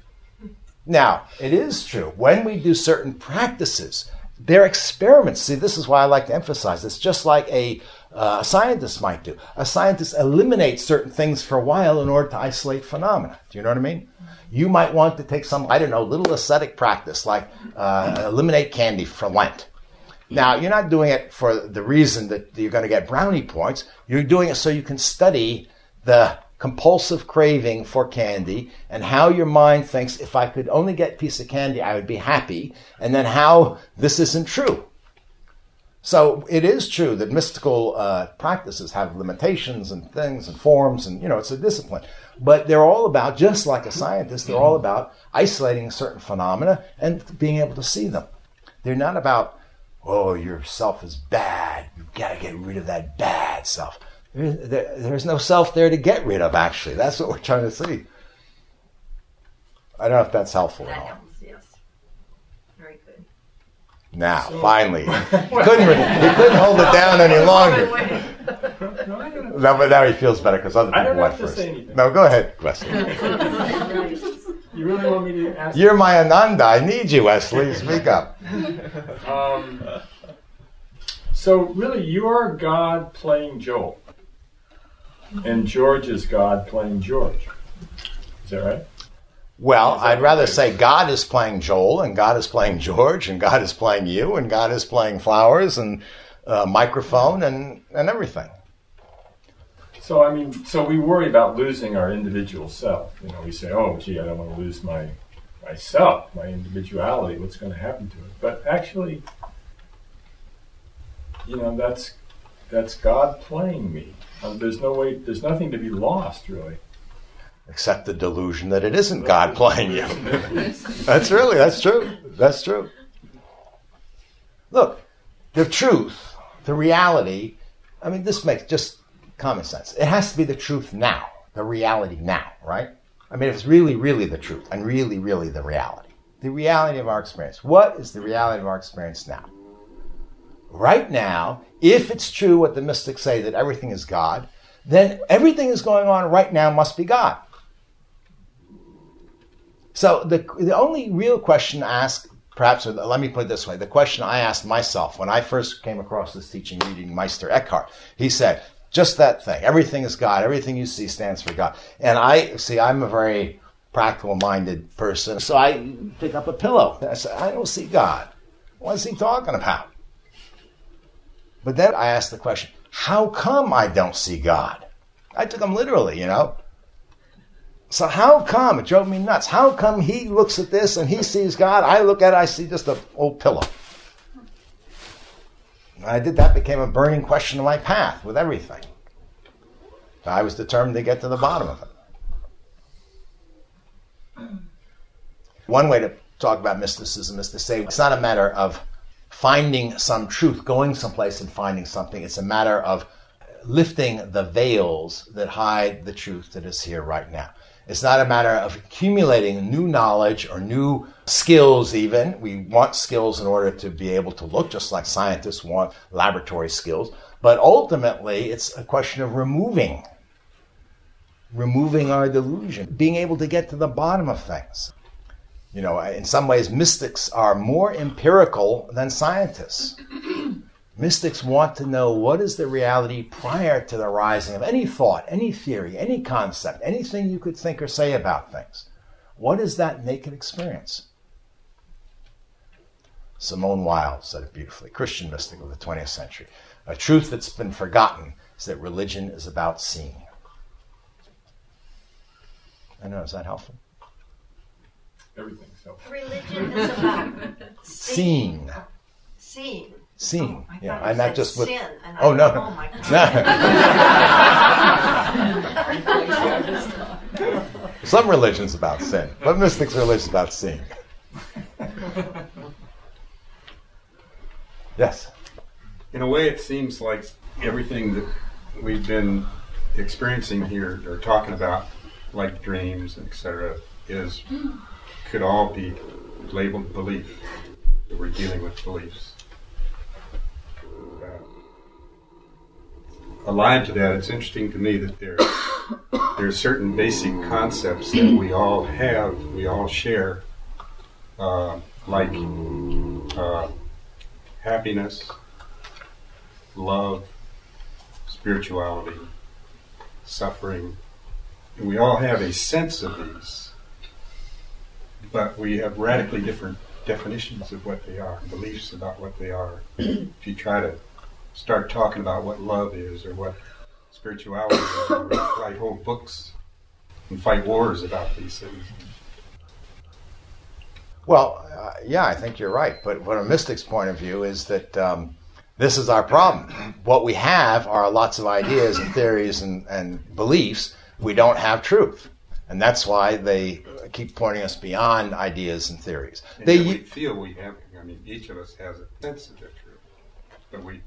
Now, it is true. When we do certain practices, they're experiments. See, this is why I like to emphasize It's Just like a, uh, a scientist might do. A scientist eliminates certain things for a while in order to isolate phenomena. Do you know what I mean? You might want to take some, I don't know, little ascetic practice like uh, eliminate candy for Lent. Now, you're not doing it for the reason that you're going to get brownie points. You're doing it so you can study the compulsive craving for candy and how your mind thinks if I could only get a piece of candy, I would be happy, and then how this isn't true. So it is true that mystical uh, practices have limitations and things and forms, and you know it's a discipline. But they're all about, just like a scientist, they're all about isolating certain phenomena and being able to see them. They're not about, oh, your self is bad. You've got to get rid of that bad self. There, there, there's no self there to get rid of, actually. That's what we're trying to see. I don't know if that's helpful at all. helps, yes. Very good. Now, finally, he couldn't, he couldn't hold it down any longer. No, I don't, No, but now he feels better because other I people don't went first. No, go ahead, Wesley. you really want me to ask? You're my Ananda. I need you, Wesley. Speak up. Um, so really, you are God playing Joel, and George is God playing George. Is that right? Well, I'd rather say God is playing Joel, and God is playing George, and God is playing you, and God is playing flowers, and uh, microphone, and, and everything. So I mean, so we worry about losing our individual self. You know, we say, "Oh, gee, I don't want to lose my myself, my individuality. What's going to happen to it?" But actually, you know, that's that's God playing me. Um, there's no way. There's nothing to be lost, really. Accept the delusion that it isn't God playing you. that's really, that's true. That's true. Look, the truth, the reality, I mean, this makes just common sense. It has to be the truth now, the reality now, right? I mean, it's really, really the truth and really, really the reality. The reality of our experience. What is the reality of our experience now? Right now, if it's true what the mystics say that everything is God, then everything is going on right now must be God. So the, the only real question to ask, perhaps, let me put it this way, the question I asked myself when I first came across this teaching reading Meister Eckhart, he said, just that thing. Everything is God. Everything you see stands for God. And I see. I'm a very practical-minded person, so I pick up a pillow. I say, I don't see God. What is he talking about? But then I asked the question, how come I don't see God? I took him literally, you know. So how come it drove me nuts? How come he looks at this and he sees God? I look at it, I see just an old pillow. I did that became a burning question in my path with everything. I was determined to get to the bottom of it. One way to talk about mysticism is to say it's not a matter of finding some truth, going someplace and finding something. It's a matter of lifting the veils that hide the truth that is here right now. It's not a matter of accumulating new knowledge or new skills, even. We want skills in order to be able to look, just like scientists want laboratory skills. But ultimately, it's a question of removing, removing our delusion, being able to get to the bottom of things. You know, in some ways, mystics are more empirical than scientists. Mystics want to know what is the reality prior to the rising of any thought, any theory, any concept, anything you could think or say about things. What is that naked experience? Simone Weil said it beautifully, Christian mystic of the 20th century. A truth that's been forgotten is that religion is about seeing. I know, is that helpful? Everything. So Religion is about Seeing. seeing. Seeing. Oh, I yeah, thought you and not just with. sin, and oh, no. thought, no. oh my Some religions about sin, but mystics' religion about seeing. Yes. In a way, it seems like everything that we've been experiencing here or talking about, like dreams, etc., is could all be labeled belief. That we're dealing with beliefs. Uh, aligned to that, it's interesting to me that there there are certain basic concepts that we all have, we all share, uh, like uh, happiness, love, spirituality, suffering. And we all have a sense of these, but we have radically different definitions of what they are, beliefs about what they are. if you try to start talking about what love is or what spirituality is, or write whole books and fight wars about these things. Well, uh, yeah, I think you're right. But from a mystic's point of view, is that um, this is our problem. What we have are lots of ideas and theories and, and beliefs. We don't have truth. And that's why they keep pointing us beyond ideas and theories. And They, we feel we have, I mean, each of us has a sense of the truth, but we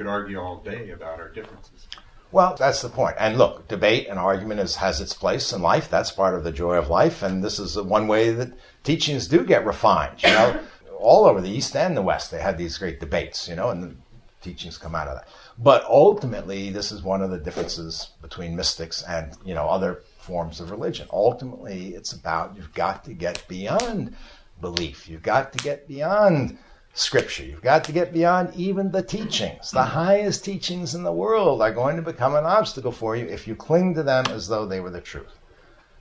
could argue all day about our differences. Well, that's the point. And look, debate and argument is, has its place in life. That's part of the joy of life. And this is the one way that teachings do get refined. You know, all over the East and the West, they had these great debates, you know, and the teachings come out of that. But ultimately, this is one of the differences between mystics and, you know, other forms of religion. Ultimately, it's about you've got to get beyond belief. You've got to get beyond scripture. You've got to get beyond even the teachings. The mm-hmm. highest teachings in the world are going to become an obstacle for you if you cling to them as though they were the truth.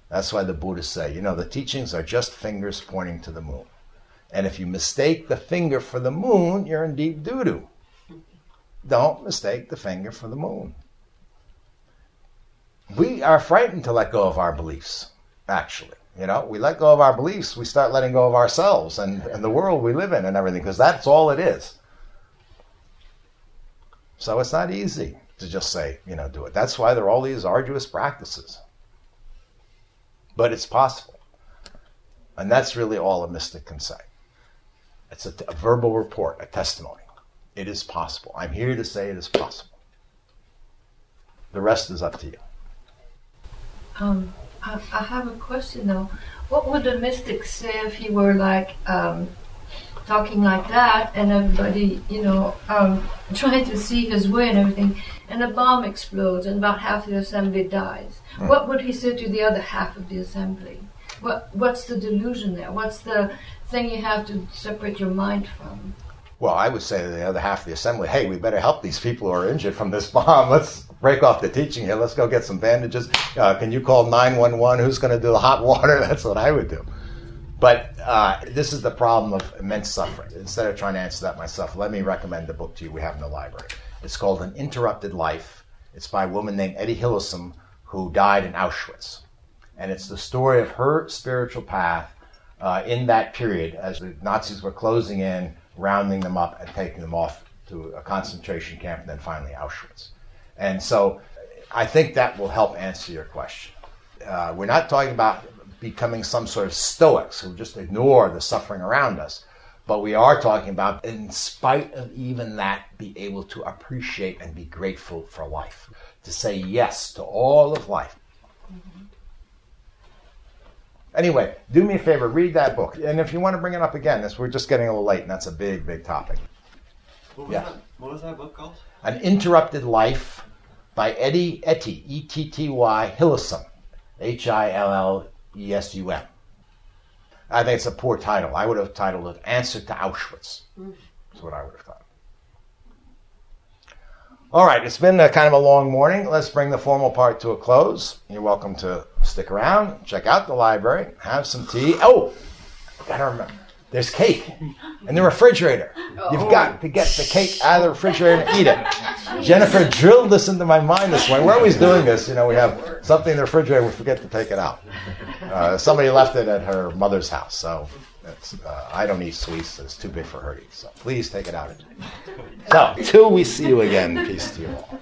That's why the Buddhists say, you know, the teachings are just fingers pointing to the moon. And if you mistake the finger for the moon, you're in deep doo doo. Don't mistake the finger for the moon. We are frightened to let go of our beliefs, actually. You know, we let go of our beliefs, we start letting go of ourselves and, and the world we live in and everything, because that's all it is. So it's not easy to just say, you know, do it. That's why there are all these arduous practices. but it's possible. And that's really all a mystic can say. It's a, a verbal report, a testimony. It is possible. I'm here to say it is possible. The rest is up to you. Um, I, I have a question though. What would the mystic say if he were like um, talking like that and everybody, you know, um, trying to see his way and everything, and a bomb explodes and about half the assembly dies? Hmm. What would he say to the other half of the assembly? What What's the delusion there? What's the thing you have to separate your mind from? Well, I would say to the other half of the assembly, hey, we better help these people who are injured from this bomb. Let's break off the teaching here. Let's go get some bandages. Uh, can you call 911? Who's going to do the hot water? That's what I would do. But uh, this is the problem of immense suffering. Instead of trying to answer that myself, let me recommend a book to you we have in the library. It's called An Interrupted Life. It's by a woman named Etty Hillesum who died in Auschwitz. And it's the story of her spiritual path uh, in that period as the Nazis were closing in, rounding them up, and taking them off to a concentration camp, and then finally Auschwitz. And so I think that will help answer your question. Uh, we're not talking about becoming some sort of stoics who just ignore the suffering around us, but we are talking about, in spite of even that, be able to appreciate and be grateful for life, to say yes to all of life. Anyway, do me a favor, read that book. And if you want to bring it up again, this, we're just getting a little late, and that's a big, big topic. What was, Yeah. that, what was that book called? An Interrupted Life by Eddie Etty, E T T Y Hillesum, H I L L E S U M. I think it's a poor title. I would have titled it Answer to Auschwitz. That's what I would have thought. All right, it's been a kind of a long morning. Let's bring the formal part to a close. You're welcome to stick around, check out the library, have some tea. Oh, gotta remember, there's cake in the refrigerator. You've got to get the cake out of the refrigerator and eat it. Jennifer drilled this into my mind this morning. We're always doing this. You know, we have something in the refrigerator, we forget to take it out. Uh, somebody left it at her mother's house, so it's, uh, I don't eat sweets. It's too big for her to eat. So please take it out. So, till we see you again, peace to you all.